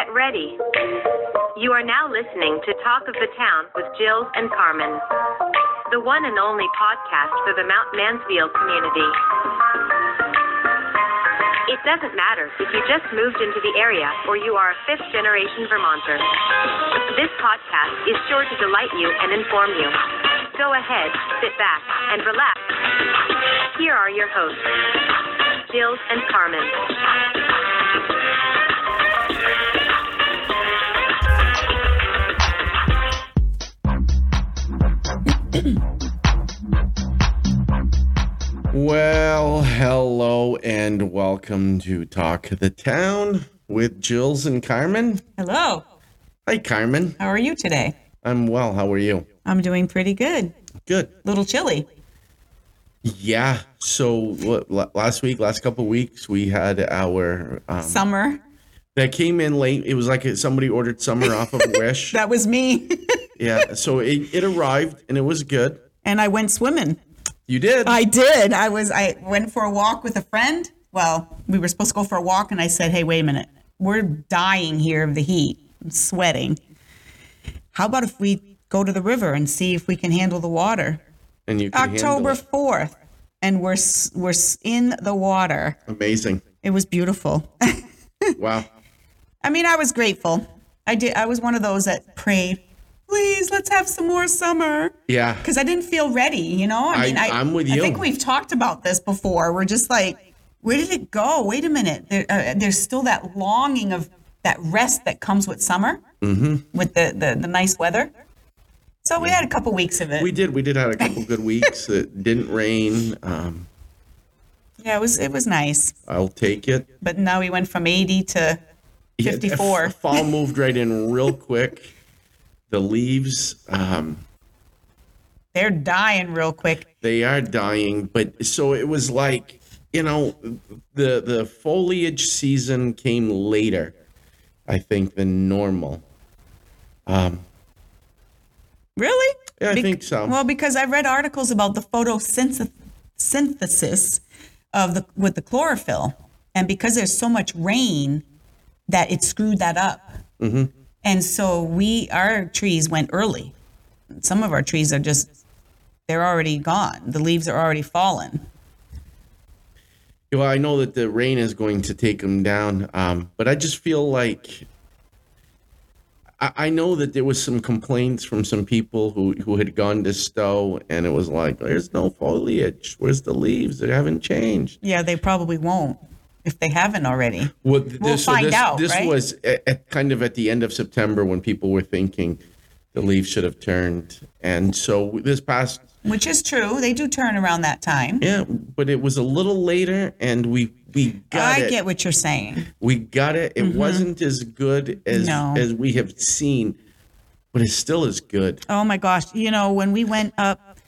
Get ready. You are now listening to Talk of the Town with Gilles and Carmen, the one and only podcast for the Mount Mansfield community. It doesn't matter if you just moved into the area or you are a fifth generation Vermonter. This podcast is sure to delight you and inform you. Go ahead, sit back, and relax. Here are your hosts, Gilles and Carmen. Well, hello and welcome to Talk the Town with Gilles and Carmen. Hello. Hi, Carmen. How are you today? I'm well. How are you? I'm doing pretty good. Good. Little chilly. Yeah. So what, last week, last couple weeks, we had our um, Summer. that came in late. It was like somebody ordered summer off of Wish. That was me. yeah. So it, it arrived and it was good. and I went swimming. You did. I did. I was I went for a walk with a friend. Well, we were supposed to go for a walk and I said, "Hey, wait a minute. We're dying here of the heat. I'm sweating. How about if we go to the river and see if we can handle the water?" and you October 4th, and we're we're in the water. Amazing. It was beautiful. Wow. I mean, I was grateful. I did. I was one of those that prayed, please, let's have some more summer. Yeah. Because I didn't feel ready, you know? I- mean, I'm with I think we've talked about this before. We're just like, where did it go? Wait a minute. There, uh, there's still that longing of that rest that comes with summer, mm-hmm. with the, the, the nice weather. So we had a couple weeks of it. We did. We did have a couple good weeks. It didn't rain. Um, yeah, it was it was nice. I'll take it. But now we went from 80 to 54. f- fall moved right in real quick. The leaves, um, They're dying real quick. they are dying, but so it was like, you know, the the foliage season came later, I think, than normal. Um, Really? Yeah, I Bec- think so. Well, because I read articles about the photosynthesis of the with the chlorophyll, and because there's so much rain, that it screwed that up. Mm-hmm. And so we our trees went early. Some of our trees are just they're already gone. The leaves are already fallen. well, I know that the rain is going to take them down, um, but I just feel like I, I know that there was some complaints from some people who who had gone to Stowe, and it was like, "There's no foliage. Where's the leaves? They haven't changed." Yeah, they probably won't if they haven't already. Well, th- We'll this, so find this, out, This right? was at, at kind of at the end of September when people were thinking the leaves should have turned, and so this past Which is true. They do turn around that time. yeah, but it was a little later, and we we got I it. get what you're saying. we got it. It wasn't as good as No. as we have seen, but it still is good. Oh my gosh. You know, when we went up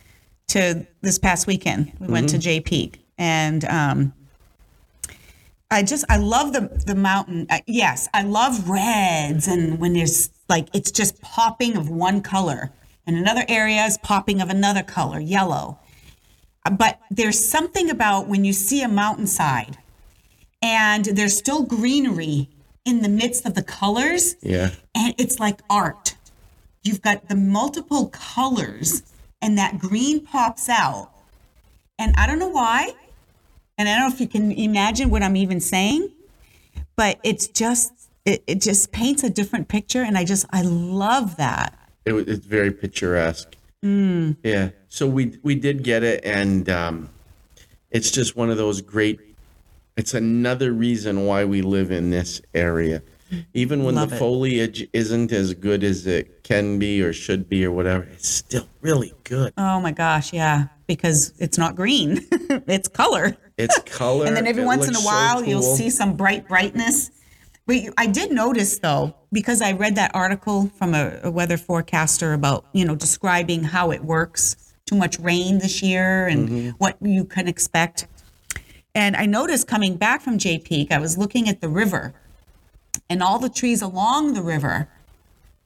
to this past weekend, we went to Jay Peak and um I just I love the the mountain. Uh, yes, I love reds and when there's like it's just popping of one color and another area is popping of another color, yellow. But there's something about when you see a mountainside and there's still greenery in the midst of the colors Yeah, and it's like art. You've got the multiple colors, and that green pops out. And I don't know why, and I don't know if you can imagine what I'm even saying, but it's just it, it just paints a different picture, and I just I love that. it, it's very picturesque. Mm. Yeah, so we we did get it, and um, it's just one of those great. It's another reason why we live in this area, even when Love the foliage isn't as good as it can be or should be or whatever. It's still really good. Oh my gosh, yeah, because it's not green, it's color. It's color, and then every it once in a looks so while you'll see some bright brightness. But i did notice though because i read that article from a, a weather forecaster about you know describing how it works. Too much rain this year and Mm-hmm. what you can expect. And i noticed coming back from jay peak i was looking at the river. And all the trees along the river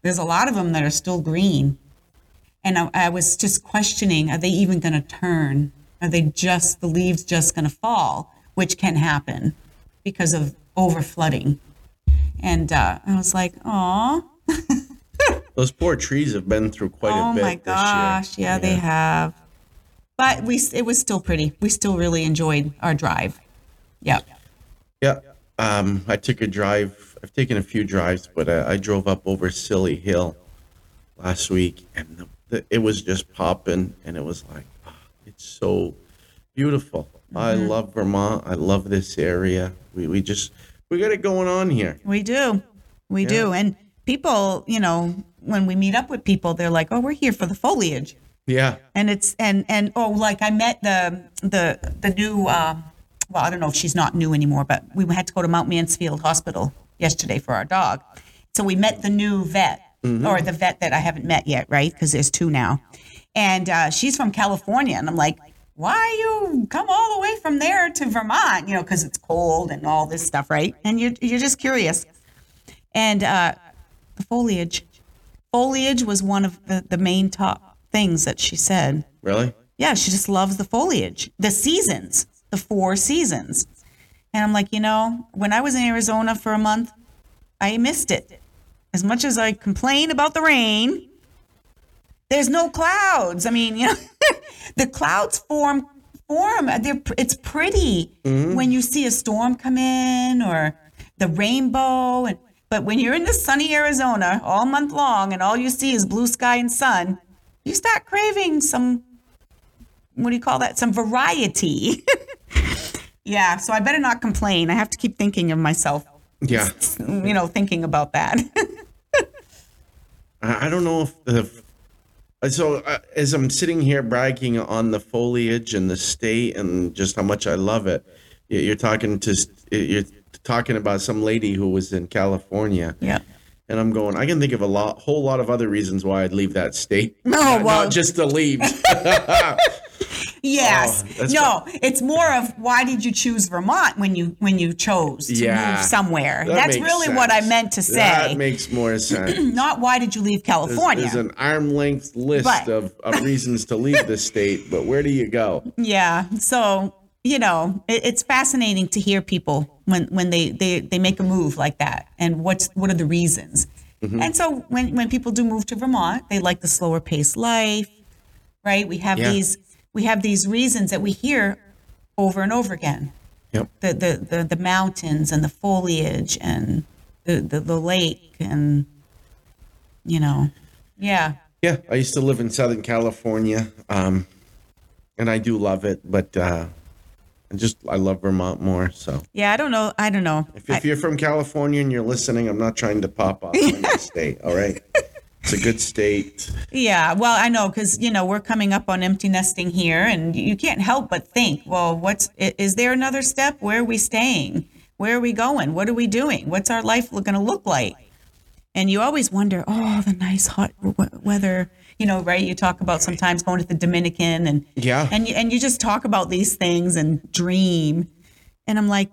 there's a lot of them that are still green and I, I was just questioning are they even going to turn are they just the leaves just going to fall which can happen because of over flooding And uh, I was like, oh, Those poor trees have been through quite oh a bit Oh my gosh, year. yeah, they have. But we, it was still pretty. We still really enjoyed our drive. Yeah. Yeah. Um, I took a drive. I've taken a few drives, but I, I drove up over Silly Hill last week, and the, it was just popping, and it was like, ah, it's so beautiful. I Mm-hmm. love Vermont. I love this area. We we just we got it going on here. We do. We do. And people, you know, when we meet up with people, they're like, "Oh, we're here for the foliage." Yeah. And it's and and oh, like I met the the the new um well, I don't know if she's not new anymore, but we had to go to Mount Mansfield Hospital yesterday for our dog. So we met the new vet or the vet that I haven't met yet, right? Because there's two now. And uh, she's from California. And I'm like, why you come all the way from there to Vermont? You know, because it's cold and all this stuff, right? And you're, you're just curious. And uh, the foliage. Foliage was one of the, the main top things that she said. Really? Yeah, she just loves the foliage, the seasons, the four seasons. And I'm like, you know, when I was in Arizona for a month, I missed it. As much as I complain about the rain, there's no clouds. I mean, you know, the clouds form form. They're, it's pretty mm-hmm. when you see a storm come in or the rainbow. And but when you're in the sunny Arizona all month long and all you see is blue sky and sun, you start craving some what do you call that? Some variety. yeah, so I better not complain. I have to keep thinking of myself, Yeah. you know, thinking about that. I don't know if the. So uh, as I'm sitting here bragging on the foliage and the state and just how much I love it, you're talking to you're talking about some lady who was in California. yeah. And I'm going. I can think of a lot, whole lot of other reasons why I'd leave that state. No, not, well- not just to leave. Yes. Oh, no, it's more of why did you choose Vermont when you when you chose to Yeah. move somewhere? That That's really what I meant to say. That makes more sense. not why did you leave There's, California? there's an arm length list But- of, of reasons to leave the state, but where do you go? Yeah. So, you know, it, it's fascinating to hear people when, when they, they, they make a move like that and what's, what are the reasons. Mm-hmm. And so when, when people do move to Vermont, they like the slower paced life, right? We have Yeah. these, we have these reasons that we hear over and over again. Yep. The, the, the, the mountains and the foliage and the, the, the lake and, you know, yeah. Yeah, I used to live in Southern California, um, and I do love it, but uh, I just I love Vermont more. So Yeah. I don't know. I don't know. if, if you're from California and you're listening, I'm not trying to pop off on your state. All right, it's a good state. Yeah, well, I know because you know we're coming up on empty nesting here, and you can't help but think, well, what's is there another step? Where are we staying? Where are we going? What are we doing? What's our life going to look like? And you always wonder, oh, the nice hot weather, you know, right? You talk about sometimes going to the Dominican, and Yeah. and you, and you just talk about these things and dream, and I'm like,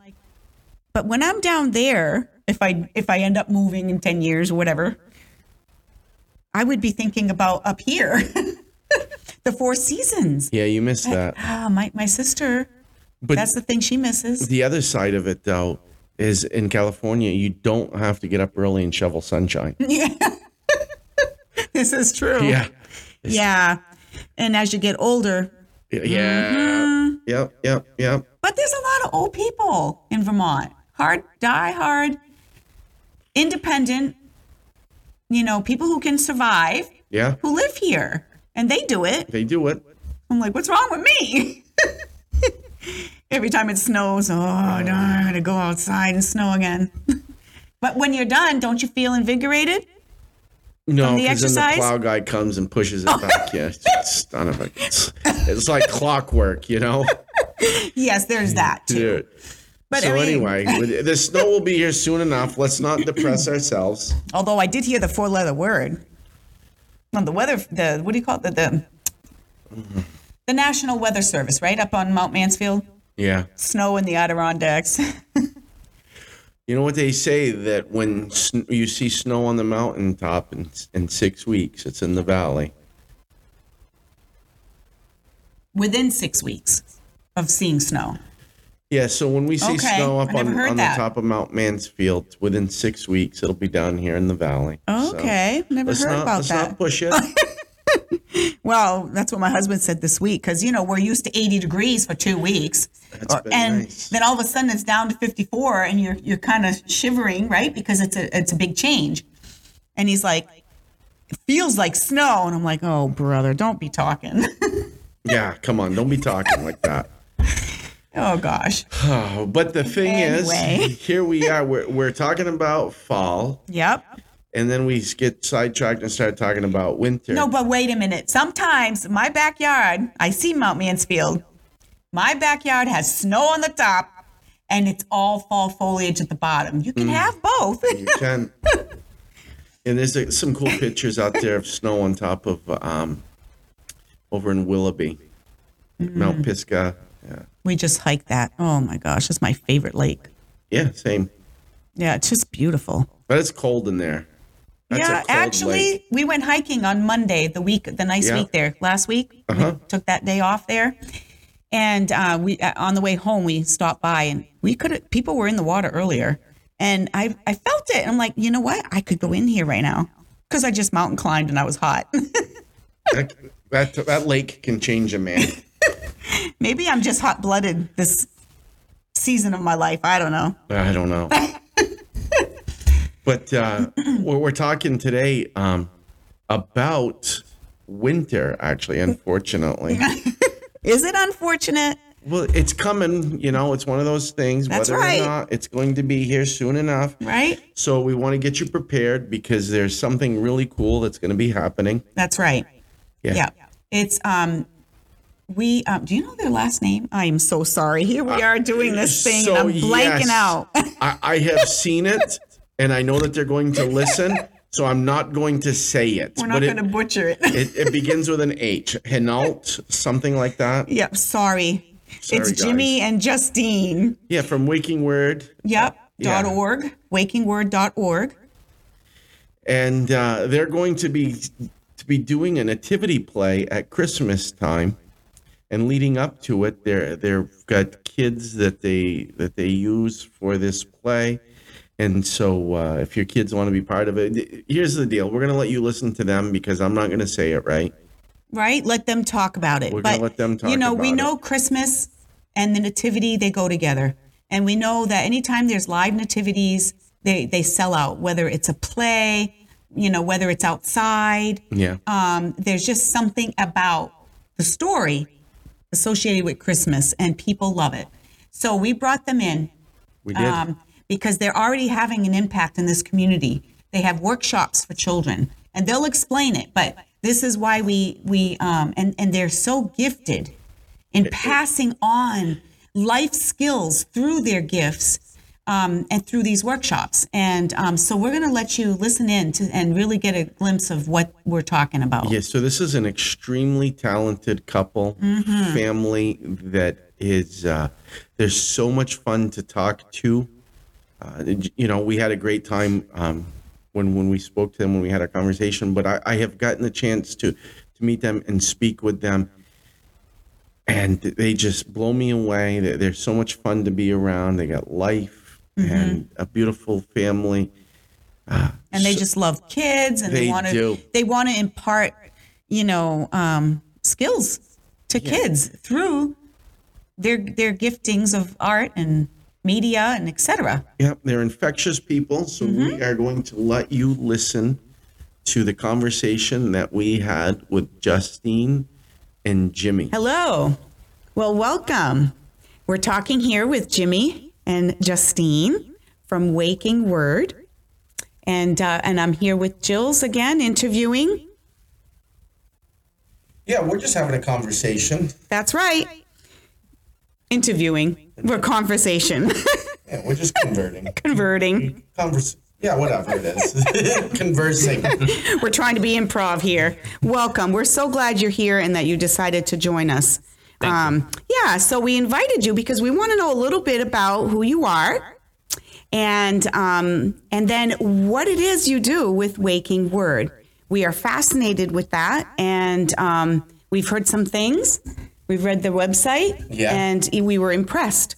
but when I'm down there, if I if I end up moving in ten years or whatever, I would be thinking about up here, the Four Seasons. Yeah, you missed that. Ah, my my sister. But That's the thing she misses. the other side of it, though, is in California, you don't have to get up early and shovel sunshine. Yeah, this is true. Yeah. yeah. And as you get older, Yeah. Yep. Yep. Yep. but there's a lot of old people in Vermont. Hard, die hard, independent. You know, people who can survive, Yeah. who live here, and they do it. They do it. I'm like, what's wrong with me? Every time it snows, oh, I'm to go outside and snow again. but when you're done, don't you feel invigorated? No, From the because then the plow guy comes and pushes it back. Yeah, it's son of a. It's, it's like clockwork, you know. Yes, there's that too. Dude. But so I mean- anyway, the snow will be here soon enough. Let's not depress ourselves. Although I did hear the four letter word. On the weather, the what do you call it? The, the the National Weather Service, right up on Mount Mansfield. Yeah. Snow in the Adirondacks. You know what they say that when sn- you see snow on the mountaintop in, in six weeks, it's in the valley. Within six weeks of seeing snow. Yeah, so when we see Okay, snow up on, on the top of Mount Mansfield, within six weeks, it'll be down here in the valley. So, Okay, never heard not, about let's that. not push it. Well, that's what my husband said this week because you know we're used to 80 degrees for two weeks, and nice. then all of a sudden it's down to 54, and you're you're kind of shivering, right? Because it's a it's a big change. And he's like, "It feels like snow," and I'm like, "Oh, brother, don't be talking." yeah, come on, don't be talking like that. Oh gosh. Oh, but the thing Anyway. is, here we are. We're, we're talking about fall, Yep. and then we get sidetracked and start talking about winter. No, but wait a minute. Sometimes my backyard, I see Mount Mansfield. My backyard has snow on the top, and it's all fall foliage at the bottom. You Mm. can have both. you can. and there's uh, some cool pictures out there of snow on top of um, over in Willoughby, Mm. Mount Pisgah. We just hiked that. Oh my gosh, it's my favorite lake. yeah, same. Yeah, it's just beautiful. But it's cold in there. That's yeah, actually, lake. we went hiking on Monday, the week, the nice Yeah. week there last week. Uh-huh. We took that day off there, and uh, we uh, on the way home we stopped by and we could people were in the water earlier, and I I felt it. I'm like, you know what? I could go in here right now because I just mountain climbed and I was hot. that, that that lake can change a man. Maybe I'm just hot blooded this season of my life. I don't know. I don't know. but uh, we're, we're talking today um, about winter, actually, unfortunately. Is it unfortunate? well, it's coming, you know, it's one of those things, That's whether right. or not it's going to be here soon enough. Right? So we want to get you prepared because there's something really cool that's going to be happening. That's right. Yeah. Yeah. It's um we um do you know their last name? I am so sorry. Here we are doing this thing So, and I'm blanking yes, out. I, I have seen it and I know that they're going to listen. So I'm not going to say it. We're not gonna butcher it. It, it begins with an H. Hinault, something like that. yep, sorry. Sorry, it's Jimmie and Justine. Yeah, from Waking Word. Yep. Yeah. Dot org. Wakingword.org. And uh, they're going to be to be doing a nativity play at Christmas time. And leading up to it, they're they've got kids that they that they use for this play. And so, uh, if your kids want to be part of it, here's the deal: we're going to let you listen to them because I'm not going to say it right. Right? Let them talk about it. We're but gonna let them talk You know, we know Christmas and the nativity they go together. And we know that anytime there's live nativities, they they sell out, whether it's a play, you know, whether it's outside. Yeah. um, there's just something about the story associated with Christmas, and people love it. So we brought them in we did. um, because they're already having an impact in this community. They have workshops for children, and they'll explain it. But this is why we we um, and and they're so gifted in passing on life skills through their gifts um, and through these workshops. And um, so we're going to let you listen in to and really get a glimpse of what we're talking about. Yeah, so this is an extremely talented couple, Mm-hmm. family that is, uh, there's so much fun to talk to. Uh, you know, we had a great time um, when, when we spoke to them, when we had our conversation, but I, I have gotten the chance to, to meet them and speak with them. And they just blow me away. They're so much fun to be around. They got life Mm-hmm. and a beautiful family. and they just love kids and they, want to they want to impart you know um, skills to kids through their their giftings of art and media and etc Yep, they're infectious people. So we are going to let you listen to the conversation that we had with Justine and Jimmie. hello well welcome we're talking here with jimmie and justine from waking word and uh, and i'm here with gilles again interviewing Yeah, we're just having a conversation. that's right interviewing We're conversation Yeah, we're just converting. converting Convers- yeah, whatever it is. Conversing. We're trying to be improv here. Welcome. We're so glad you're here and that you decided to join us. Um, yeah, so we invited you because we want to know a little bit about who you are and um, and then what it is you do with Waking Word. We are fascinated with that, and um, we've heard some things. We've read the website, Yeah. and we were impressed.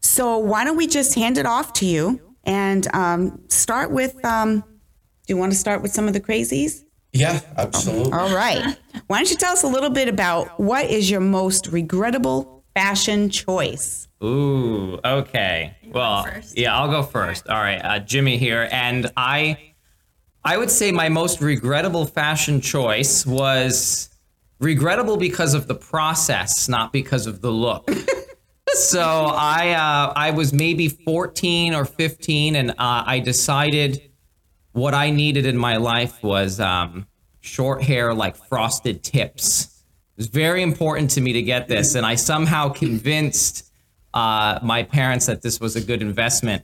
So why don't we just hand it off to you and um, start with? Um, do you want to start with some of the crazies? Yeah, absolutely. All right. Why don't you tell us a little bit about what is your most regrettable fashion choice? Ooh, okay. Well, yeah, I'll go first. All right, uh, Jimmie here, and I, I would say my most regrettable fashion choice was regrettable because of the process, not because of the look. so I, uh, I was maybe 14 or 15, and uh, I decided what I needed in my life was um, short hair, like frosted tips. It was very important to me to get this, and I somehow convinced uh, my parents that this was a good investment.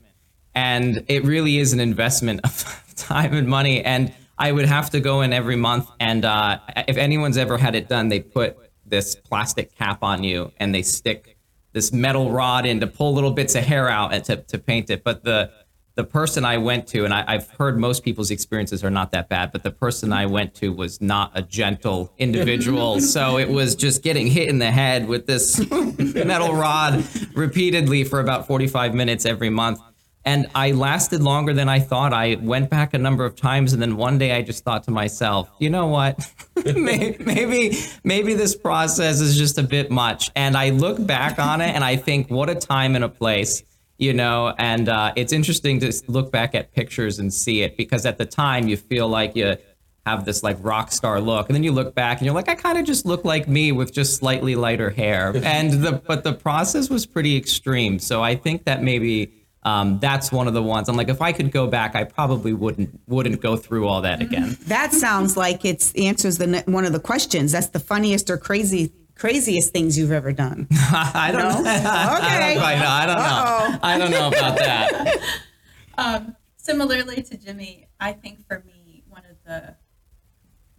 And it really is an investment of time and money. And I would have to go in every month. And uh, if anyone's ever had it done, they put this plastic cap on you and they stick this metal rod in to pull little bits of hair out and to, to paint it. But the the person I went to, and I, I've heard most people's experiences are not that bad, but the person I went to was not a gentle individual. so it was just getting hit in the head with this metal rod repeatedly for about 45 minutes every month. And I lasted longer than I thought. I went back a number of times, and then one day I just thought to myself, you know what? Maybe, maybe this process is just a bit much. And I look back on it, and I think, what a time and a place you know and uh, it's interesting to look back at pictures and see it because at the time you feel like you have this like rock star look and then you look back and you're like i kind of just look like me with just slightly lighter hair and the but the process was pretty extreme so i think that maybe um, that's one of the ones i'm like if i could go back i probably wouldn't wouldn't go through all that again That sounds like it's answers the one of the questions. That's the funniest or crazy craziest things you've ever done. i don't know i Okay. don't quite know i don't know i don't know about that Um, similarly to Jimmie, I think for me, one of the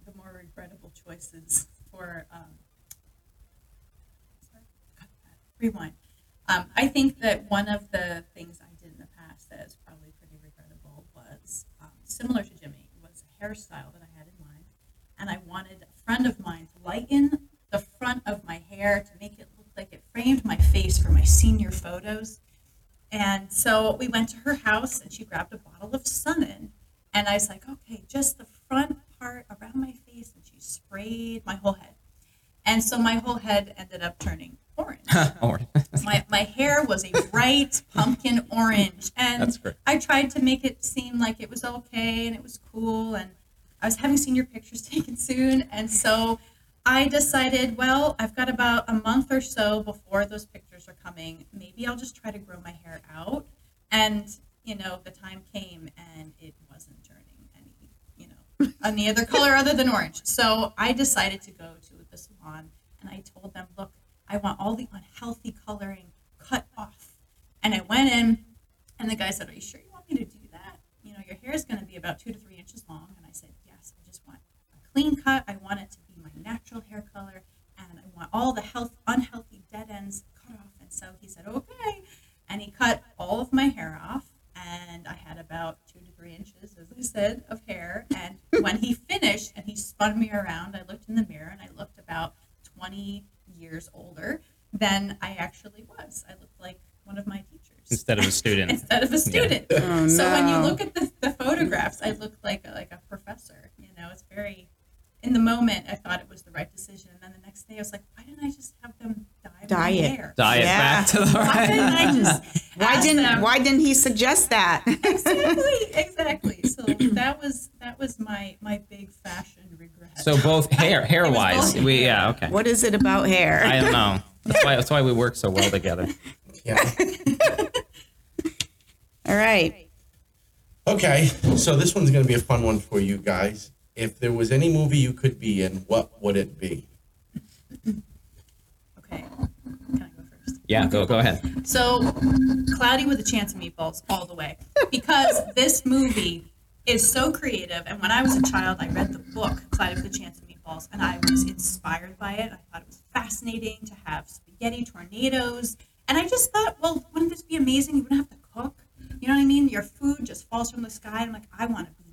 the more regrettable choices for um, sorry, rewind. Um, I think that one of the things I did in the past that is probably pretty regrettable was um, similar to Jimmie. Was a hairstyle that I had in mind, and I wanted a friend of mine to lighten the front of my hair to make it look like it framed my face for my senior photos. And so we went to her house and she grabbed a bottle of Sun-In. And I was like, okay, just the front part around my face. And she sprayed my whole head. And so my whole head ended up turning orange. Or- my, my hair was a bright pumpkin orange. And I tried to make it seem like it was okay and it was cool. And I was having senior pictures taken soon. And so I decided, well, I've got about a month or so before those pictures are coming. Maybe I'll just try to grow my hair out. And, you know, the time came and it wasn't turning any, you know, any other color other than orange. So I decided to go to the salon and I told them, look, I want all the unhealthy coloring cut off. And I went in and the guy said, Are you sure you want me to do that? You know, your hair is going to be about two to three inches long. And I said, Yes, I just want a clean cut. I want it to natural hair color. And I want all the health, unhealthy dead ends cut off. And so he said, Okay. And he cut all of my hair off. And I had about two to three inches, as I said, of hair. And when he finished and he spun me around, I looked in the mirror and I looked about 20 years older than I actually was. I looked like one of my teachers instead of a student instead of a student. Oh, So when you look at the, the photographs, I look like a, like a professor. You know, it's very. In the moment, I thought it was the right decision, and then the next day, I was like, "Why didn't I just have them dye, Dye my it. hair? dye it Yeah. back to the Why didn't right I just Why didn't them? Why didn't he suggest that? exactly exactly? So that was that was my my big fashion regret. So both hair hair wise, we hair. yeah okay. what is it about hair? I don't know. That's why that's why we work so well together. Yeah. All right. Okay, so this one's going to be a fun one for you guys. If there was any movie you could be in, what would it be? okay, can I go first? Yeah, go go ahead. So, Cloudy with a Chance of Meatballs, all the way. Because this movie is so creative. And when I was a child, I read the book, Cloudy with a Chance of Meatballs, and I was inspired by it. I thought it was fascinating to have spaghetti tornadoes. And I just thought, well, wouldn't this be amazing? You wouldn't have to cook. You know what I mean? Your food just falls from the sky. I'm like, I want to be there.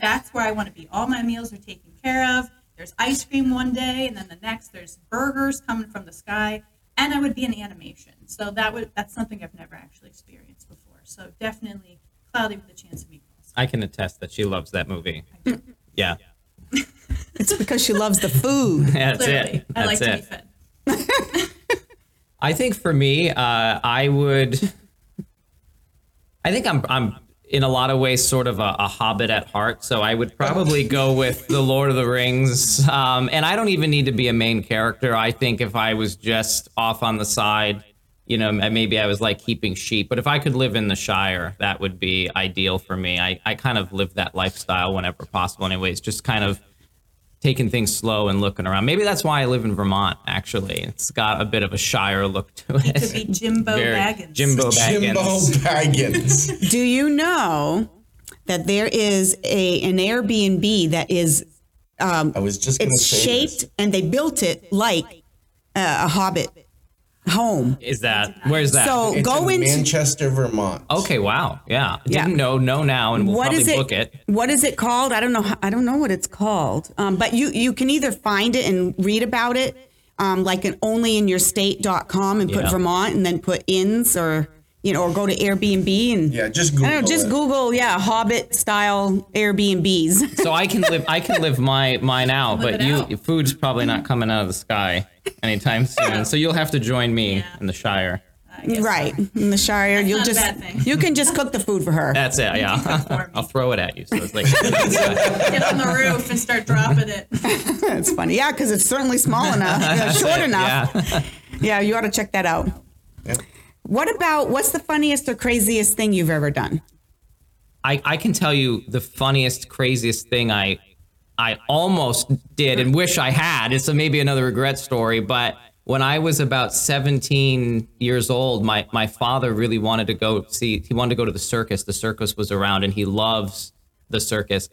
That's where I want to be. All my meals are taken care of. There's ice cream one day, and then the next, there's burgers coming from the sky. and I would be in animation. So that would that's something I've never actually experienced before. So definitely Cloudy with a Chance of Meatballs. I can attest that she loves that movie. Yeah, It's because she loves the food. that's Clearly, it. I like That's to it. be fed. I think for me, uh, I would. I think I'm I'm in a lot of ways sort of a, a hobbit at heart, so I would probably go with the Lord of the Rings. Um, and I don't even need to be a main character. I think if I was just off on the side, you know, maybe I was like keeping sheep. But if I could live in the Shire, that would be ideal for me. I I kind of live that lifestyle whenever possible, anyways. Just kind of taking things slow and looking around. Maybe that's why I live in Vermont. Actually, it's got a bit of a Shire look to it. It could be Jimbo Very- Baggins. Jimbo Jimbo Baggins. Baggins. Do you know that there is a an Airbnb that is I was just going to it's say shaped this. and they built it like uh, a hobbit home. Is that where's that? So It's go in into Manchester, Vermont. okay, wow, yeah. Yeah. Didn't know, know now, and we'll what probably is it, book it. What is it called? I don't know. I don't know what it's called. Um, but you you can either find it and read about it, um, like an onlyinyourstate.com and put Yeah. Vermont and then put ins or you know or go to Airbnb and Yeah, just Google I Google don't know, just it. Google yeah Hobbit style Airbnbs. So I can live, I can live my mine out, but you out. food's probably not coming out of the sky anytime soon. So you'll have to join me Yeah. in the Shire. I guess. right in the Shire, you'll just you can just cook the food for her. That's it. Yeah. I'll throw it at you. So it's like Get on the roof and start dropping it. That's funny. Yeah, because it's certainly small enough, yeah, short enough. yeah. Yeah, you ought to check that out. Yeah. What about what's the funniest or craziest thing you've ever done? I, I can tell you the funniest, craziest thing I I almost did and wish I had. It's a, maybe another regret story, but when I was about 17 years old, my my father really wanted to go see. He wanted to go to the circus. The circus was around, and he loves the circus.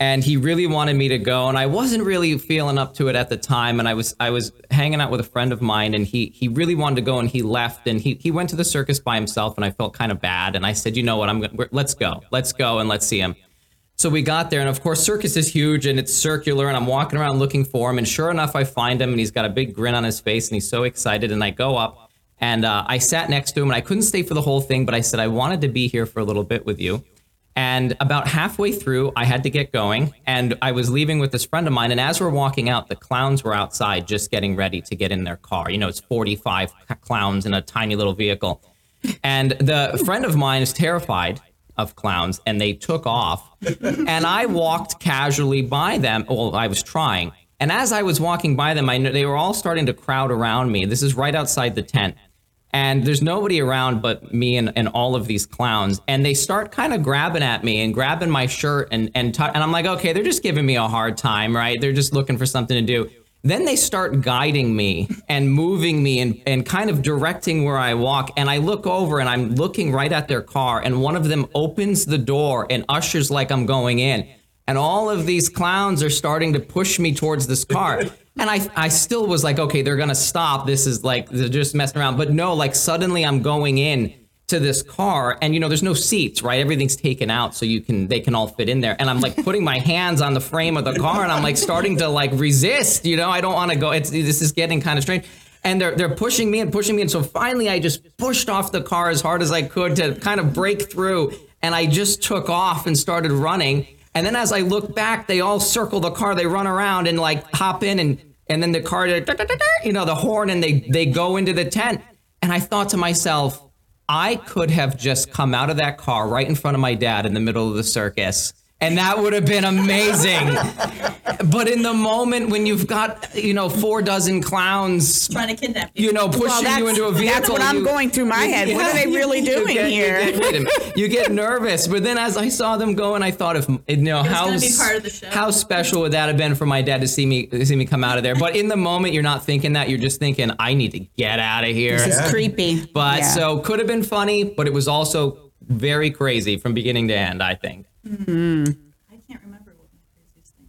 And he really wanted me to go, and I wasn't really feeling up to it at the time. And I was I was hanging out with a friend of mine, and he he really wanted to go, and he left, and he he went to the circus by himself, and I felt kind of bad. And I said, you know what, I'm gonna let's go, let's go, and let's see him. So we got there, and of course, circus is huge and it's circular. And I'm walking around looking for him, and sure enough, I find him, and he's got a big grin on his face, and he's so excited. And I go up, and uh, I sat next to him, and I couldn't stay for the whole thing, but I said I wanted to be here for a little bit with you. And about halfway through, I had to get going, and I was leaving with this friend of mine. And as we're walking out, the clowns were outside just getting ready to get in their car. You know, it's 45 clowns in a tiny little vehicle. And the friend of mine is terrified of clowns, and they took off. and I walked casually by them. Well, I was trying. And as I was walking by them, I knew they were all starting to crowd around me. This is right outside the tent. And there's nobody around but me and, and all of these clowns. And they start kind of grabbing at me and grabbing my shirt. And, and, t- and I'm like, okay, they're just giving me a hard time, right? They're just looking for something to do. Then they start guiding me and moving me and, and kind of directing where I walk. And I look over and I'm looking right at their car. And one of them opens the door and ushers like I'm going in. And all of these clowns are starting to push me towards this car. And I, I still was like, okay, they're gonna stop. This is like they're just messing around. But no, like suddenly I'm going in to this car, and you know, there's no seats, right? Everything's taken out, so you can they can all fit in there. And I'm like putting my hands on the frame of the car, and I'm like starting to like resist. You know, I don't want to go. It's this is getting kind of strange. And they're they're pushing me and pushing me, and so finally I just pushed off the car as hard as I could to kind of break through, and I just took off and started running. And then as I look back, they all circle the car. They run around and like hop in and and then the car, you know, the horn, and they they go into the tent. And I thought to myself, I could have just come out of that car right in front of my dad in the middle of the circus. And that would have been amazing. but in the moment when you've got, you know, four dozen clowns, Trying to kidnap you. you know, pushing you into a vehicle. that's what I'm you- going through my head. What are they really you doing get- you here? get- wait a minute. You get nervous, but then as I saw them go, and I thought, if you know how be part of the show. how special would that have been for my dad to see me see me come out of there? But in the moment, you're not thinking that. You're just thinking, I need to get out of here. This is creepy. But Yeah. so could have been funny, but it was also very crazy from beginning to end. I think. I can't remember what my craziest thing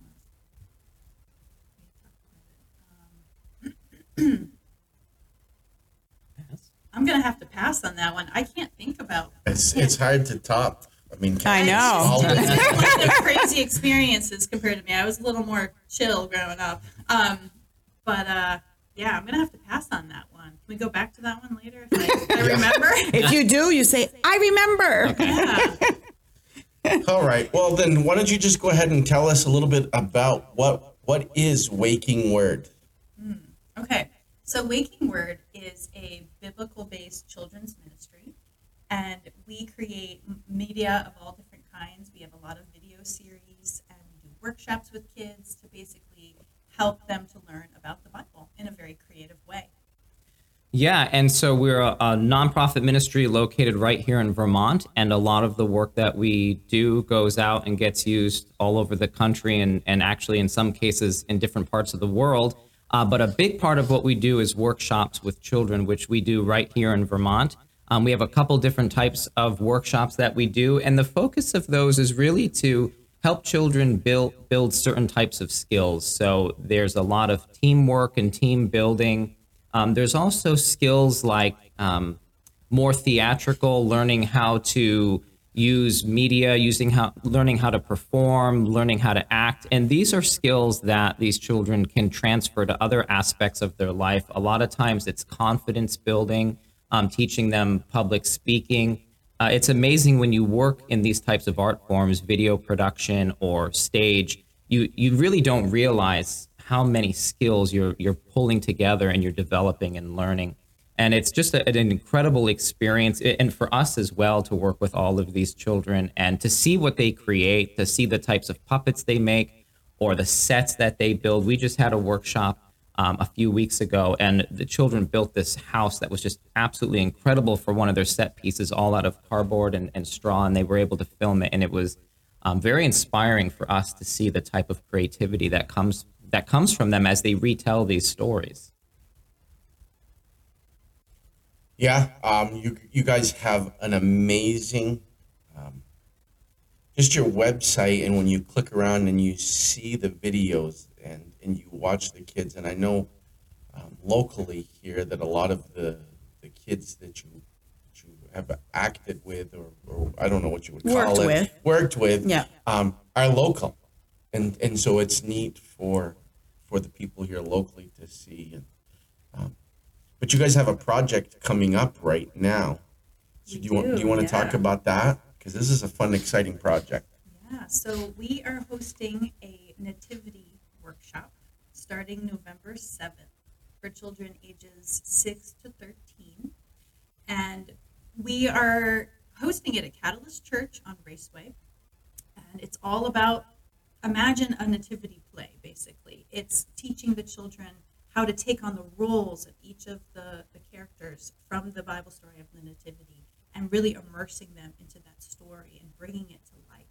was. Um, I'm gonna have to pass on that one. I can't think about. It's, it's hard to top. I mean, I know. all of one of the crazy experiences compared to me. I was a little more chill growing up. Um, but uh, Yeah, I'm gonna have to pass on that one. Can we go back to that one later if I, if I remember? If you do, you say, I remember. yeah. All right. Well, then why don't you just go ahead and tell us a little bit about what what is Waking Word? Hmm. Okay, so Waking Word is a biblical based children's ministry, and we create media of all different kinds. We have a lot of video series, and we do workshops with kids to basically help them to learn about the Bible in a very creative way. Yeah, and so we're a, a nonprofit ministry located right here in Vermont, and a lot of the work that we do goes out and gets used all over the country, and, and actually in some cases in different parts of the world. Uh, but a big part of what we do is workshops with children, which we do right here in Vermont. Um, we have a couple different types of workshops that we do, and the focus of those is really to help children build build certain types of skills. So there's a lot of teamwork and team building. Um, there's also skills like um, more theatrical, learning how to use media, using how learning how to perform, learning how to act, and these are skills that these children can transfer to other aspects of their life. A lot of times, it's confidence building, um, teaching them public speaking. Uh, it's amazing when you work in these types of art forms, video production or stage. You you really don't realize how many skills you're you're pulling together and you're developing and learning. And it's just a, an incredible experience, and for us as well to work with all of these children and to see what they create, to see the types of puppets they make, or the sets that they build. We just had a workshop um, a few weeks ago, and the children built this house that was just absolutely incredible for one of their set pieces, all out of cardboard and, and straw, and they were able to film it, and it was um, very inspiring for us to see the type of creativity that comes that comes from them as they retell these stories. Yeah, um, you you guys have an amazing, um, just your website, and when you click around and you see the videos and and you watch the kids, and I know um, locally here that a lot of the the kids that you that you have acted with, or, or I don't know what you would call Worked it, with. worked with, Yeah. um, are local, and and so it's neat for for the people here locally to see and. Um, but you guys have a project coming up right now. So do you want do do, you want to talk about that? Because this is a fun, exciting project. Yeah, so we are hosting a nativity workshop starting November 7th for children ages 6 to 13. And we are hosting it at Catalyst Church on Raceway. And it's all about imagine a nativity play, basically. It's teaching the children how to take on the roles of each of the, the characters from the Bible story of the Nativity and really immersing them into that story and bringing it to life.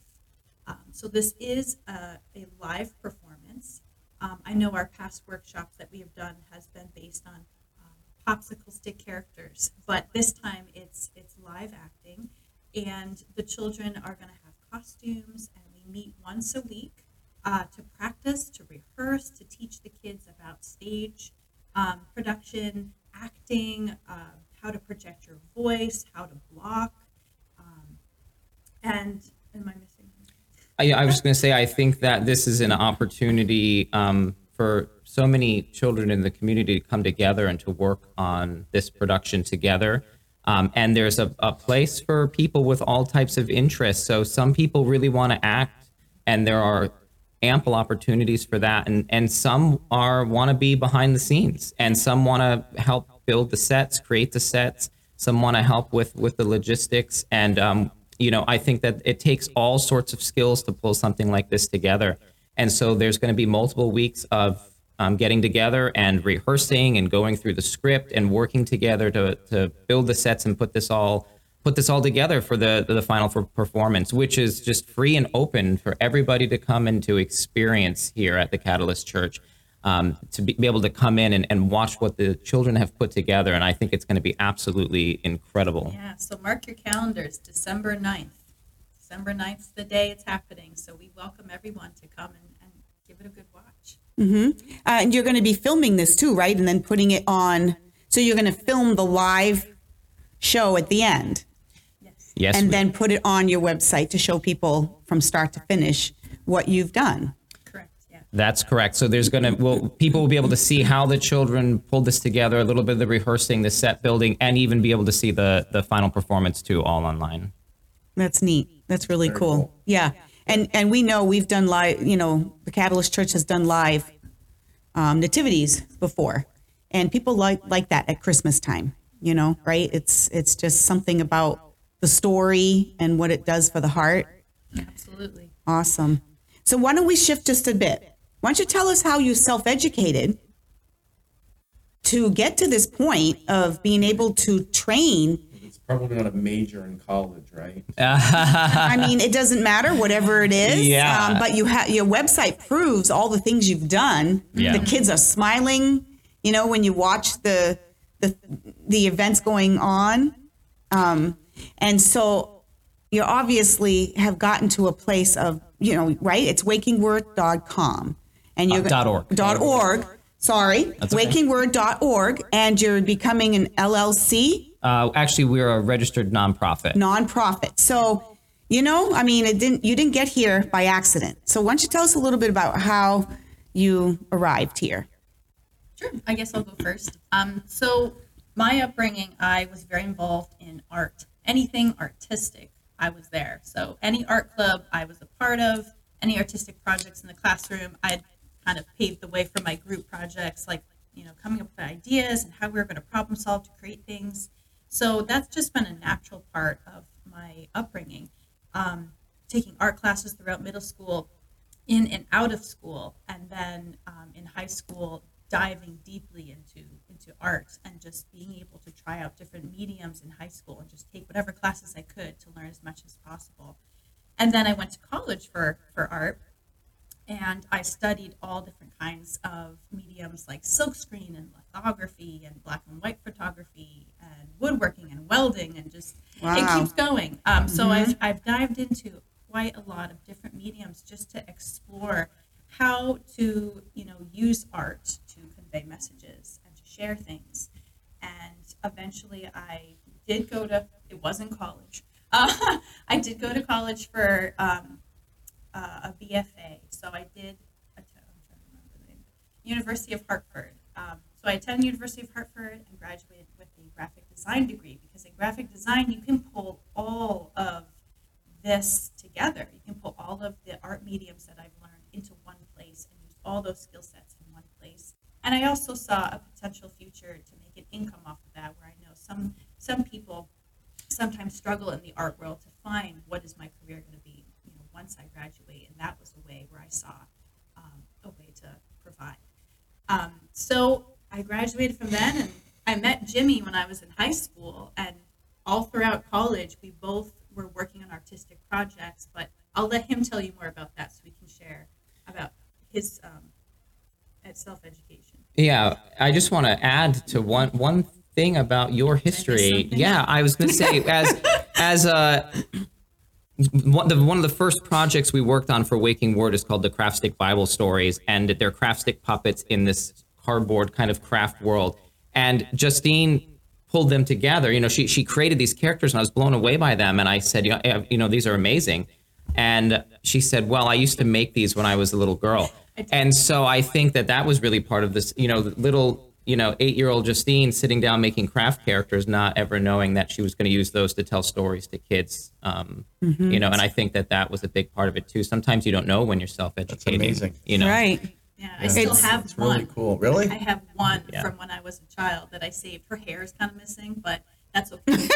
Um, so this is a, a live performance. Um, I know our past workshops that we have done has been based on um, popsicle stick characters, but this time it's it's live acting, and the children are going to have costumes, and we meet once a week uh, to practice, to rehearse, to teach the kids about stage um, production, acting, uh, how to project your voice, how to block, um, and am I missing? I, I was going to say, I think that this is an opportunity um, for so many children in the community to come together and to work on this production together. Um, and there's a, a place for people with all types of interests. So some people really want to act, and there are ample opportunities for that. And and some are want to be behind the scenes, and some want to help build the sets, create the sets. Some want to help with with the logistics, and um, you know, I think that it takes all sorts of skills to pull something like this together. And so there's going to be multiple weeks of um, getting together and rehearsing and going through the script and working together to, to build the sets and put this all put this all together for the the final for performance, which is just free and open for everybody to come and to experience here at the Catalyst Church. Um, to be, be able to come in and, and watch what the children have put together. And I think it's going to be absolutely incredible. Yeah, so mark your calendars, December 9th. December 9th is the day it's happening, so we welcome everyone to come and, and give it a good watch. Uh, and you're going to be filming this too, right? And then putting it on. So you're going to film the live show at the end Yes. Yes. and then put it on your website to show people from start to finish what you've done. Correct, yeah. That's correct. So there's gonna well people will be able to see how the children pulled this together, a little bit of the rehearsing, the set building, and even be able to see the the final performance too, all online. That's neat. That's really cool. Yeah. And and we know we've done live, you know, the Catalyst Church has done live um, nativities before. And people like like that at Christmas time, you know, right? It's it's just something about the story and what it does for the heart. Absolutely. Awesome. So why don't we shift just a bit? Why don't you tell us how you self-educated to get to this point of being able to train It's probably not a major in college, right? I mean, it doesn't matter, whatever it is. Yeah. Um, but you have your website proves all the things you've done. Yeah. The kids are smiling. You know, when you watch the the the events going on, um, and so you obviously have gotten to a place of you know, right? It's wakingword.com and you're Uh, dot org. Dot org. Sorry, That's okay. wakingword.org, and you're becoming an LLC Uh, actually, we're a registered nonprofit. nonprofit. So, you know, I mean, it didn't you didn't get here by accident. So, why don't you tell us a little bit about how you arrived here? Sure. I guess I'll go first. Um, so my upbringing, I was very involved in art. Anything artistic, I was there. So any art club I was a part of, any artistic projects in the classroom, I'd kind of paved the way for my group projects, like you know, coming up with ideas and how we were going to problem solve to create things. So that's just been a natural part of my upbringing. Um, taking art classes throughout middle school, in and out of school, and then um, in high school, diving deeply into into art and just being able to try out different mediums in high school and just take whatever classes I could to learn as much as possible. And then I went to college for for art, and I studied all different kinds of mediums like silkscreen and lithography and black and white photography and woodworking and welding and just Wow. it keeps going. Um, so I've, I've dived into quite a lot of different mediums just to explore how to you know use art to convey messages and to share things. And eventually, I did go to it wasn't college. Uh, I did go to college for um, uh, a BFA. So I did attend. University of Hartford. Um, so I attended University of Hartford and graduated with a graphic design degree because in graphic design you can pull all of this together. You can pull all of the art mediums that I've learned into one place and use all those skill sets in one place. And I also saw a potential future to make an income off of that, where I know some some people sometimes struggle in the art world to find what is my career going to be, you know, once I graduate, and that was a way where I saw um, a way to provide. Um, so I graduated from then, and I met Jimmie when I was in high school, and all throughout college, we both were working on artistic projects. But I'll let him tell you more about that, so we can share about his um, at self education. Yeah, I just want to add to one one thing about your history. something? Yeah, I was going to say as as a one, the, one of the first projects we worked on for Waking Word is called the Craft Stick Bible Stories, and they're craft stick puppets in this cardboard kind of craft world. And Justine pulled them together. You know, she she created these characters, and I was blown away by them. And I said, you know, you know these are amazing. And she said, well, I used to make these when I was a little girl. And so I think that that was really part of this, you know, little, you know, eight year old Justine sitting down making craft characters, not ever knowing that she was going to use those to tell stories to kids. Um, You know, and I think that that was a big part of it too. Sometimes you don't know when you're self educating. amazing. You know, Right. Yeah, I still It's- have It's one. really cool. Really? I have one Yeah. from when I was a child that I saved. Her hair is kind of missing, but that's okay.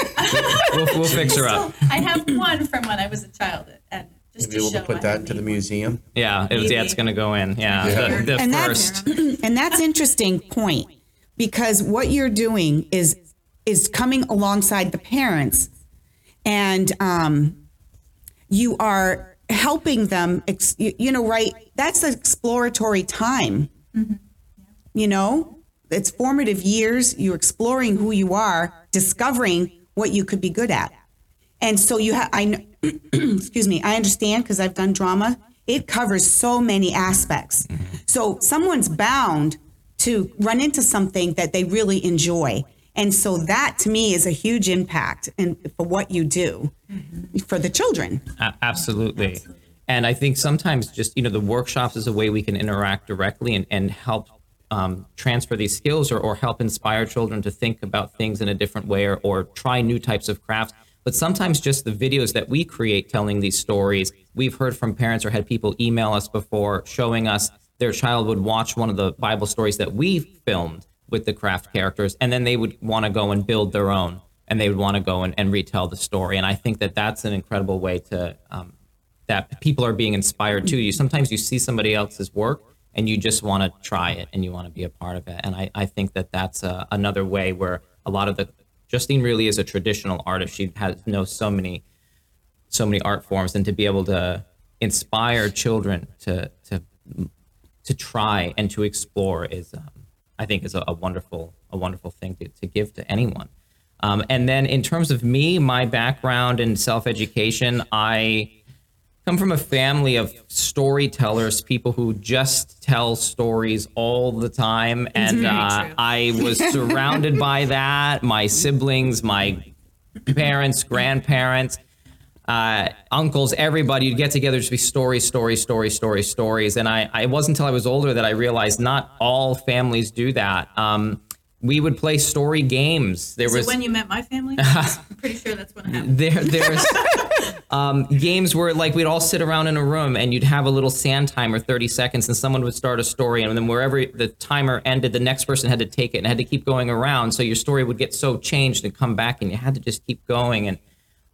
we'll, we'll fix her up. So I have one from when I was a child, and just Be able to to show put that have into the museum. Yeah, it was, yeah, it's going to go in. Yeah, the, the And first. that's and that's interesting point because what you're doing is is coming alongside the parents and um, you are helping them ex, you, you know right that's exploratory time you know it's formative years you're exploring who you are discovering what you could be good at and so you have i excuse me i understand because i've done drama. It covers so many aspects. So someone's bound to run into something that they really enjoy. And so that to me is a huge impact and for what you do for the children. A- absolutely. and I think sometimes just you know the workshops is a way we can interact directly and, and help um, transfer these skills or, or help inspire children to think about things in a different way or, or try new types of crafts. But sometimes just the videos that we create telling these stories, we've heard from parents or had people email us before showing us their child would watch one of the Bible stories that we filmed with the craft characters, and then they would want to go and build their own, and they would want to go and, and retell the story. And I think that that's an incredible way to um, that people are being inspired to you. Sometimes you see somebody else's work and you just want to try it and you want to be a part of it. And I, I think that that's uh, another way where a lot of the Justine really is a traditional artist. She has knows so many so many art forms and to be able to inspire children to to to try and to explore is um, I think is a, a wonderful a wonderful thing to, to give to anyone. Um, and then in terms of me, my background in self education, I come from a family of storytellers, people who just tell stories all the time, and uh, I was surrounded by that. My siblings, my parents, grandparents, uh, uncles, everybody, you'd get together to be stories, stories, stories, stories, stories. And I, I it wasn't until I was older that I realized not all families do that. Um, we would play story games. There So was when you met my family, I'm pretty sure that's when it happened. there there's um, games where like we'd all sit around in a room and you'd have a little sand timer 30 seconds and someone would start a story and then wherever the timer ended the next person had to take it and had to keep going around so your story would get so changed and come back and you had to just keep going and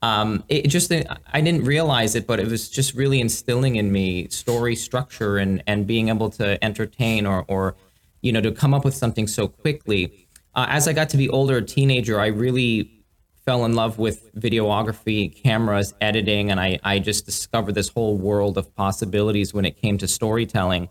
um, it just I didn't realize it but it was just really instilling in me story structure and and being able to entertain or or you know to come up with something so quickly. Uh, as I got to be older, a teenager, I really fell in love with videography, cameras, editing, and I, I just discovered this whole world of possibilities when it came to storytelling.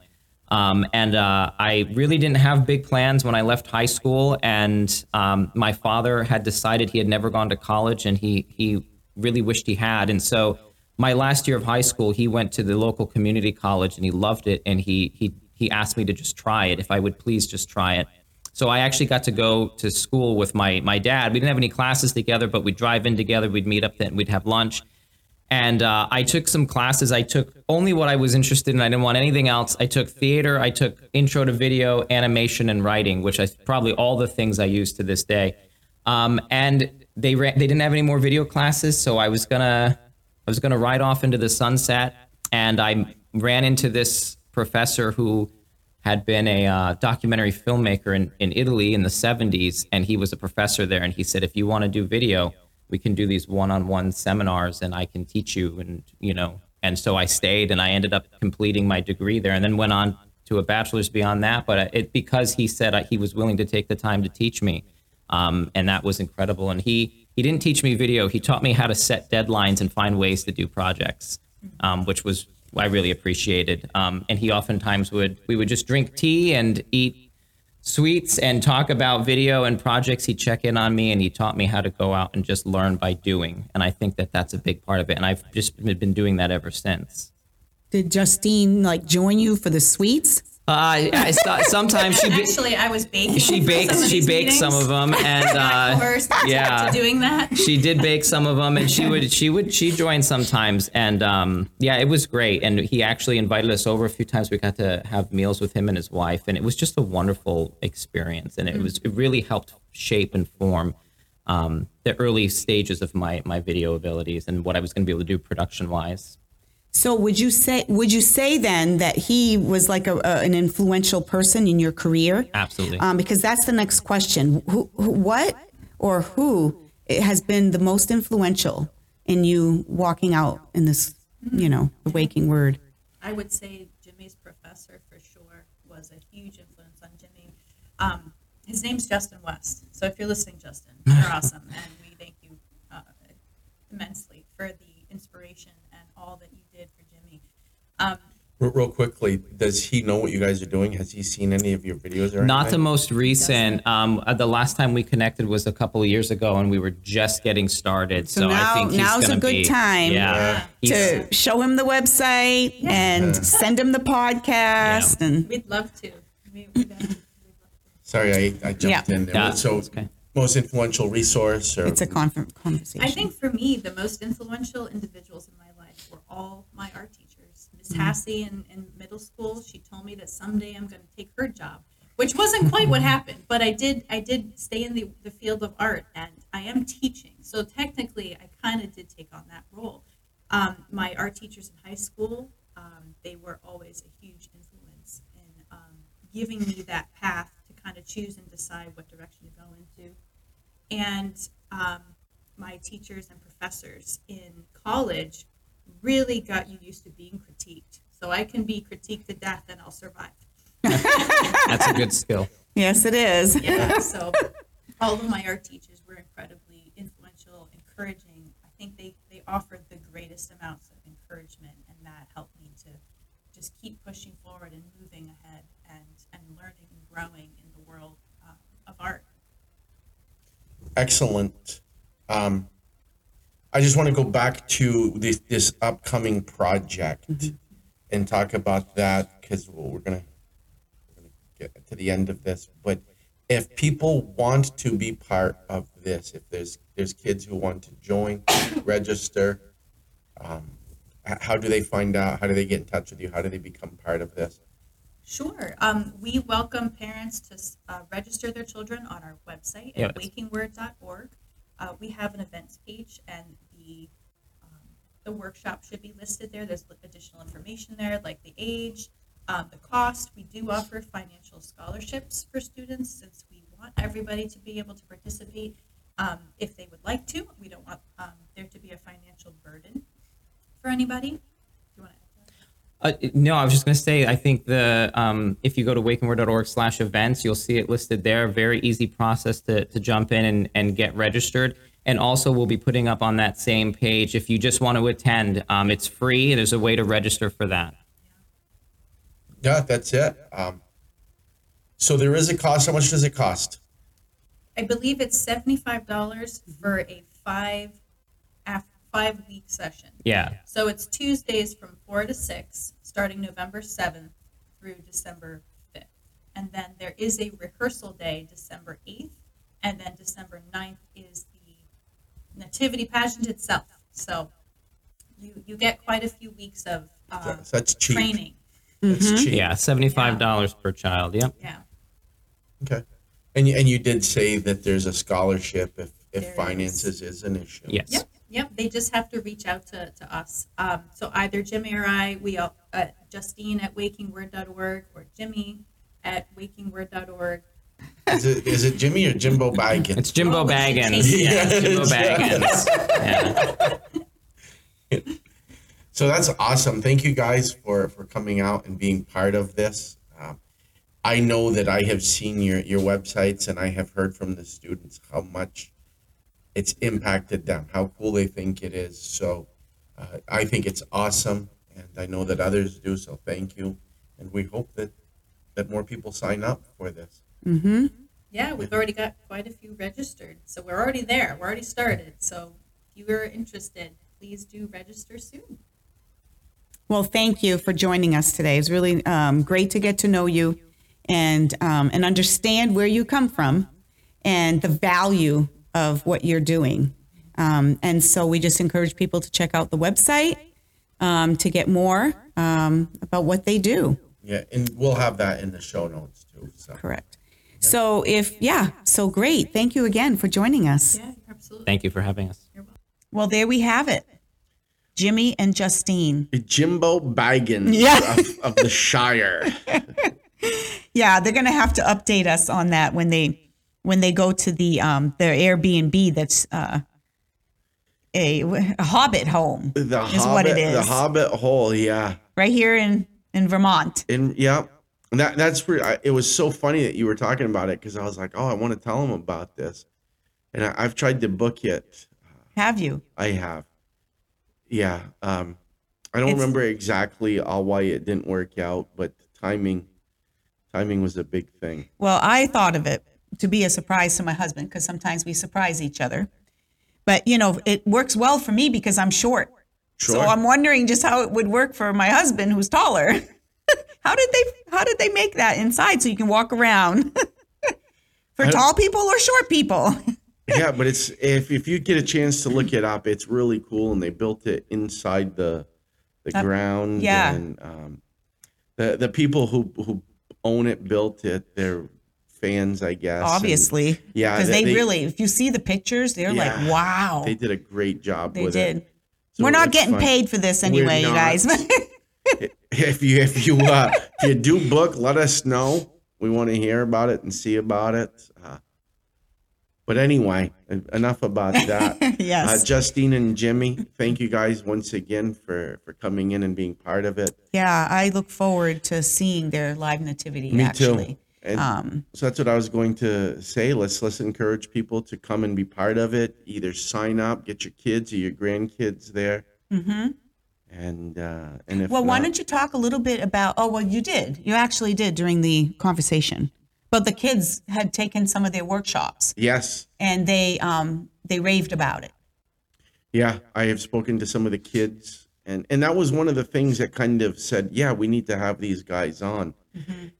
Um, and uh, I really didn't have big plans when I left high school. And um, my father had decided he had never gone to college, and he he really wished he had. And so my last year of high school, he went to the local community college, and he loved it. And he he he asked me to just try it, if I would please just try it. So I actually got to go to school with my my dad. We didn't have any classes together, but we'd drive in together. We'd meet up, then we'd have lunch. And uh, I took some classes. I took only what I was interested in. I didn't want anything else. I took theater. I took intro to video, animation, and writing, which I probably all the things I use to this day. Um, and they ran, they didn't have any more video classes, so I was gonna I was gonna ride off into the sunset. And I ran into this professor who had been a uh, documentary filmmaker in, in Italy in the 70s, and he was a professor there. And he said, if you want to do video, we can do these one-on-one seminars, and I can teach you. And you know, and so I stayed, and I ended up completing my degree there, and then went on to a bachelor's beyond that. But it because he said uh, he was willing to take the time to teach me, um, and that was incredible. And he he didn't teach me video; he taught me how to set deadlines and find ways to do projects, um, which was I really appreciated. Um, and he oftentimes would we would just drink tea and eat sweets and talk about video and projects. He'd check in on me and he taught me how to go out and just learn by doing. And I think that that's a big part of it. And I've just been doing that ever since. Did Justine like join you for the sweets? Uh, I, st- sometimes she ba- Actually, I was baking. she bakes she bakes some of them and uh, coerced yeah. doing that. she did bake some of them and she would she would she joined sometimes and um yeah it was great and he actually invited us over a few times we got to have meals with him and his wife and it was just a wonderful experience and it was it really helped shape and form um, the early stages of my my video abilities and what I was going to be able to do production wise So would you say would you say then that he was like a, a- an influential person in your career? absolutely Um, because that's the next question. Who, who, what or who has been the most influential in you walking out in this, you know, the waking word? I would say Jimmie's professor for sure was a huge influence on Jimmie. Um, his name's Justin West. So if you're listening, Justin, you're awesome, and we thank you uh, immensely for the inspiration and all that you did for Jimmie. Um, Real, real quickly, does he know what you guys are doing? Has he seen any of your videos or Not the anything? most recent. Um, uh, the last time we connected was a couple of years ago, and we were just getting started. So, So I now- think he's now's a gonna good be- time Yeah, he's- To show him the website and send him the podcast and we'd love to. We, we'd, uh, Sorry, I, I jumped Yeah. in. there. Yeah, so, it's okay. most influential resource or it's a con- conversation. I think for me, the most influential individuals in my life were all my art Miss Hassey in, in middle school, she told me that someday I'm going to take her job, which wasn't quite what happened. But I did I did stay in the, the field of art, and I am teaching. So technically, I kind of did take on that role. Um, my art teachers in high school, um, they were always a huge influence in um, giving me that path to kind of choose and decide what direction to go into. And um, my teachers and professors in college really got you used to being critiqued. So I can be critiqued to death and I'll survive. That's a good skill. Yes, it is. Yeah. So all of my art teachers were incredibly influential, encouraging. I think they, they offered the greatest amounts of encouragement and that helped me to just keep pushing forward and moving ahead and, and learning and growing in the world uh, of art. Excellent. Um, I just want to go back to this this upcoming project and talk about that because we're gonna we're gonna get to the end of this. But if people want to be part of this, if there's there's kids who want to join, register, um, how do they find out? How do they get in touch with you? How do they become part of this? Sure. Um, we welcome parents to uh, register their children on our website at that's- wakingword.org. Uh, we have an events page, and the um, the workshop should be listed there. There's additional information there, like the age, um, the cost. We do offer financial scholarships for students since we want everybody to be able to participate um, if they would like to. We don't want um, there to be a financial burden for anybody. Do you want to? Uh, no, I was just going to say, I think the um, if you go to wakingword.org slash events, you'll see it listed there. Very easy process to, to jump in and, and get registered. And also, we'll be putting up on that same page if you just want to attend. Um, it's free. There's a way to register for that. Yeah, that's it. Um, so there is a cost. How much does it cost? I believe it's seventy-five dollars for a five, af- five week session. Yeah. So it's Tuesdays from four to six, starting November seventh through December fifth. And then there is a rehearsal day, December eighth, and then December 9th is the nativity pageant itself. So you you get quite a few weeks of uh, So that's cheap. training. That's cheap. Yeah. $75 per child. Yep. Yeah. Okay. And you, and you did say that there's a scholarship if, There if is. finances is an issue. Yes. Yep, yep. They just have to reach out to, to us. Um, so either Jimmie or I, we all, uh, Justine at wakingword.org or Jimmie at wakingword.org. Is it is it Jimmie or Jimbo Baggins? It's Jimbo Oh, Baggins. change. Yeah, it's Jimbo Yeah. Baggins. Yeah. So that's awesome. Thank you guys for for coming out and being part of this. Um, I know that I have seen your your websites and I have heard from the students how much it's impacted them, how cool they think it is. So uh, I think it's awesome, and I know that others do. So thank you, and we hope that that more people sign up for this. Mm-hmm. Yeah, we've already got quite a few registered. So we're already there. We're already started. So if you are interested, please do register soon. Well, thank you for joining us today. It's really um, great to get to know you and um, and understand where you come from and the value of what you're doing. Um, and so we just encourage people to check out the website um, to get more um, about what they do. Yeah, and we'll have that in the show notes too. So Correct. So if yeah, so great. Thank you again for joining us. Yeah, absolutely. Thank you for having us. Well, there we have it. Jimmie and Justine. Jimbo Baggins Yeah. of, of the Shire. Yeah, they're gonna have to update us on that when they when they go to the um their Airbnb that's uh a, a Hobbit home The is Hobbit, what it is The Hobbit hole, yeah. right here in in Vermont. And yeah, and that that's. I, it was so funny that you were talking about it because I was like, oh, I want to tell them about this, and I, I've tried to book it. Have you? I have, yeah. Um, I don't It's- remember exactly all why it didn't work out, but timing, timing was a big thing. Well, I thought of it to be a surprise to my husband because sometimes we surprise each other. But you know, it works well for me because I'm short. Sure. So I'm wondering just how it would work for my husband who's taller. how did they how did they make that inside so you can walk around? for tall people or short people? yeah, but it's if if you get a chance to look it up, it's really cool, and they built it inside the the ground. yeah. And um, the the people who who own it, built it, they're fans, I guess. and Obviously. yeah, Because they- they, really, if you see the pictures, they're Yeah. like, wow. they did a great job They with did. it. So We're not getting fun. paid for this anyway, you guys. If you if you uh, if you do book, let us know. We want to hear about it and see about it. Uh, but anyway, enough about that. yes. Uh, Justine and Jimmie, thank you guys once again for for coming in and being part of it. yeah, I look forward to seeing their live nativity. Me actually. too. And Um, so that's what I was going to say. Let's let's encourage people to come and be part of it. Either sign up, get your kids or your grandkids there, hmm and uh, and if Well, why don't you talk a little bit about? Oh, well, you did. You actually did during the conversation. But the kids had taken some of their workshops yes, and they um, they raved about it. Yeah, I have spoken to some of the kids, and and that was one of the things that kind of said, yeah, we need to have these guys on.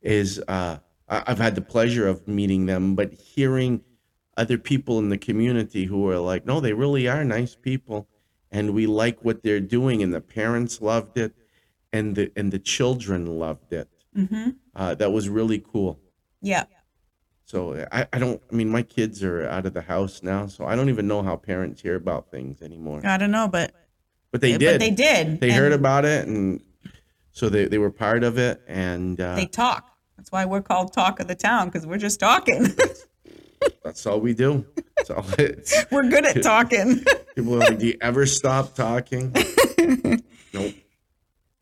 Is uh, I've had the pleasure of meeting them, but hearing other people in the community who are like, no, they really are nice people, and we like what they're doing, and the parents loved it, and the and the children loved it. hmm Uh, that was really cool. Yeah. So I, I don't. I mean, my kids are out of the house now, so I don't even know how parents hear about things anymore. I don't know, but But they but did. they did. they heard about it and so they, they were part of it and uh, They talk. That's why we're called Talk of the Town because we're just talking. that's all we do that's all it's, we're good at talking. people are like do you ever stop talking nope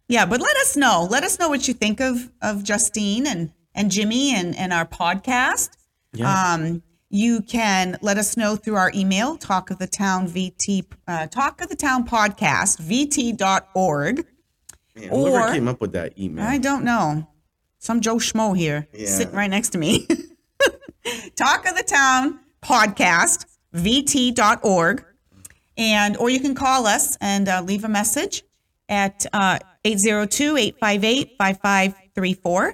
Yeah, but let us know. Let us know what you think of of Justine and and Jimmy and and our podcast. yeah Um, you can let us know through our email, talk of the town VT, uh, talk of the town podcast, vt.org. Man, whoever or- came up with that email I don't know. Some Joe Schmo here Yeah. sitting right next to me. talk of the town podcast, vt.org. And, or you can call us and uh, leave a message at uh, 802-858-5534.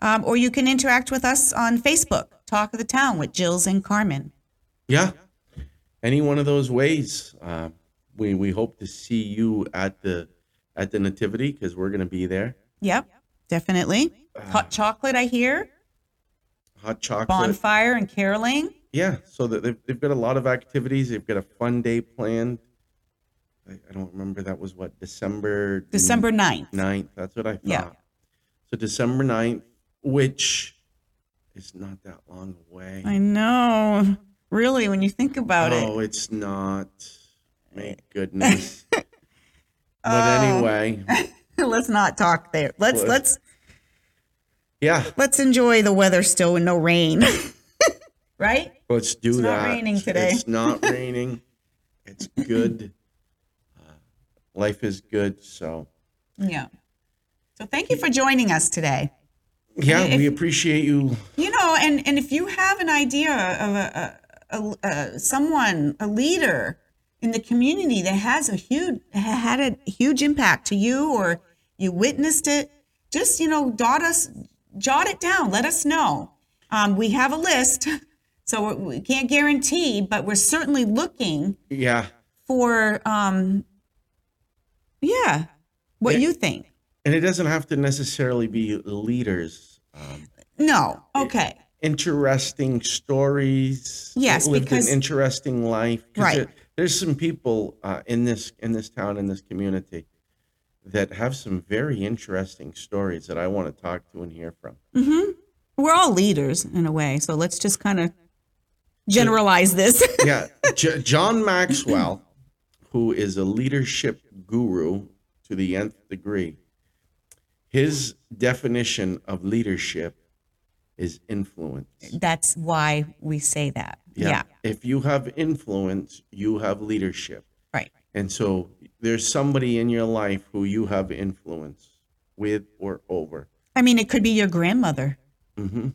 Um, or you can interact with us on Facebook, Talk of the Town with Gilles and Carmen. yeah any one of those ways uh, we we hope to see you at the at the nativity because we're going to be there Yep, definitely. Hot chocolate, I hear. hot chocolate Bonfire and caroling. yeah so that they've, they've got a lot of activities they've got a fun day planned I, I don't remember that was what december December 9th. 9th. That's what I thought. Yeah. So December 9th, which is not that long away. I know. Really, when you think about oh, it. Oh, it's not. Thank eh. goodness. but Oh. anyway, let's not talk there. Let's let's yeah, let's enjoy the weather still and no rain. right? let's do It's that. not raining today. It's not raining. It's good. Uh, life is good. So, Yeah. So thank you for joining us today. yeah, If- we appreciate you. You know, and and if you have an idea of a, a, a, a someone, a leader in the community that has a huge had a huge impact to you, or you witnessed it, just you know, dot us, jot it down. Let us know. Um, we have a list, so we can't guarantee, but we're certainly looking Yeah. for, um, yeah, what Yeah. you think. And it doesn't have to necessarily be leaders. Um, No, okay. interesting stories. Yes, lived because- an interesting life Right. there- there's some people uh, in this in this town in this community that have some very interesting stories that I want to talk to and hear from. hmm We're all leaders in a way, so let's just kind of generalize this. Yeah, J- John Maxwell, who is a leadership guru to the nth degree, his definition of leadership is influence. That's why we say that. Yeah. If you have influence, you have leadership. Right. And so there's somebody in your life who you have influence with or over. I mean, it could be your grandmother. Mm-hmm.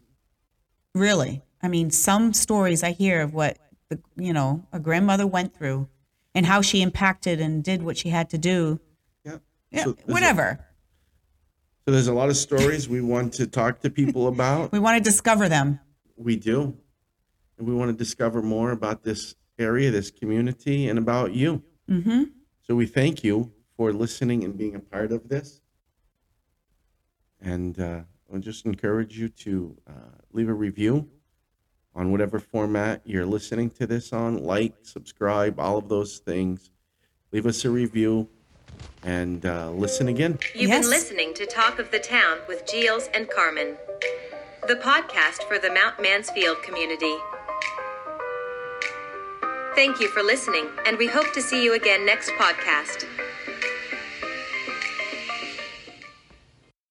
Really. I mean, some stories I hear of what the you know a grandmother went through, and how she impacted and did what she had to do. Yeah. Yeah, So whatever. So there's a lot of stories we want to talk to people about. We want to discover them. We do. And we want to discover more about this area, this community, and about you. hmm So we thank you for listening and being a part of this. And uh, I'll just encourage you to uh, leave a review on whatever format you're listening to this on. Like, subscribe, all of those things. Leave us a review and uh, listen again. You've Yes. been listening to Talk of the Town with Gilles and Carmen, the podcast for the Mount Mansfield community. Thank you for listening, and we hope to see you again next podcast.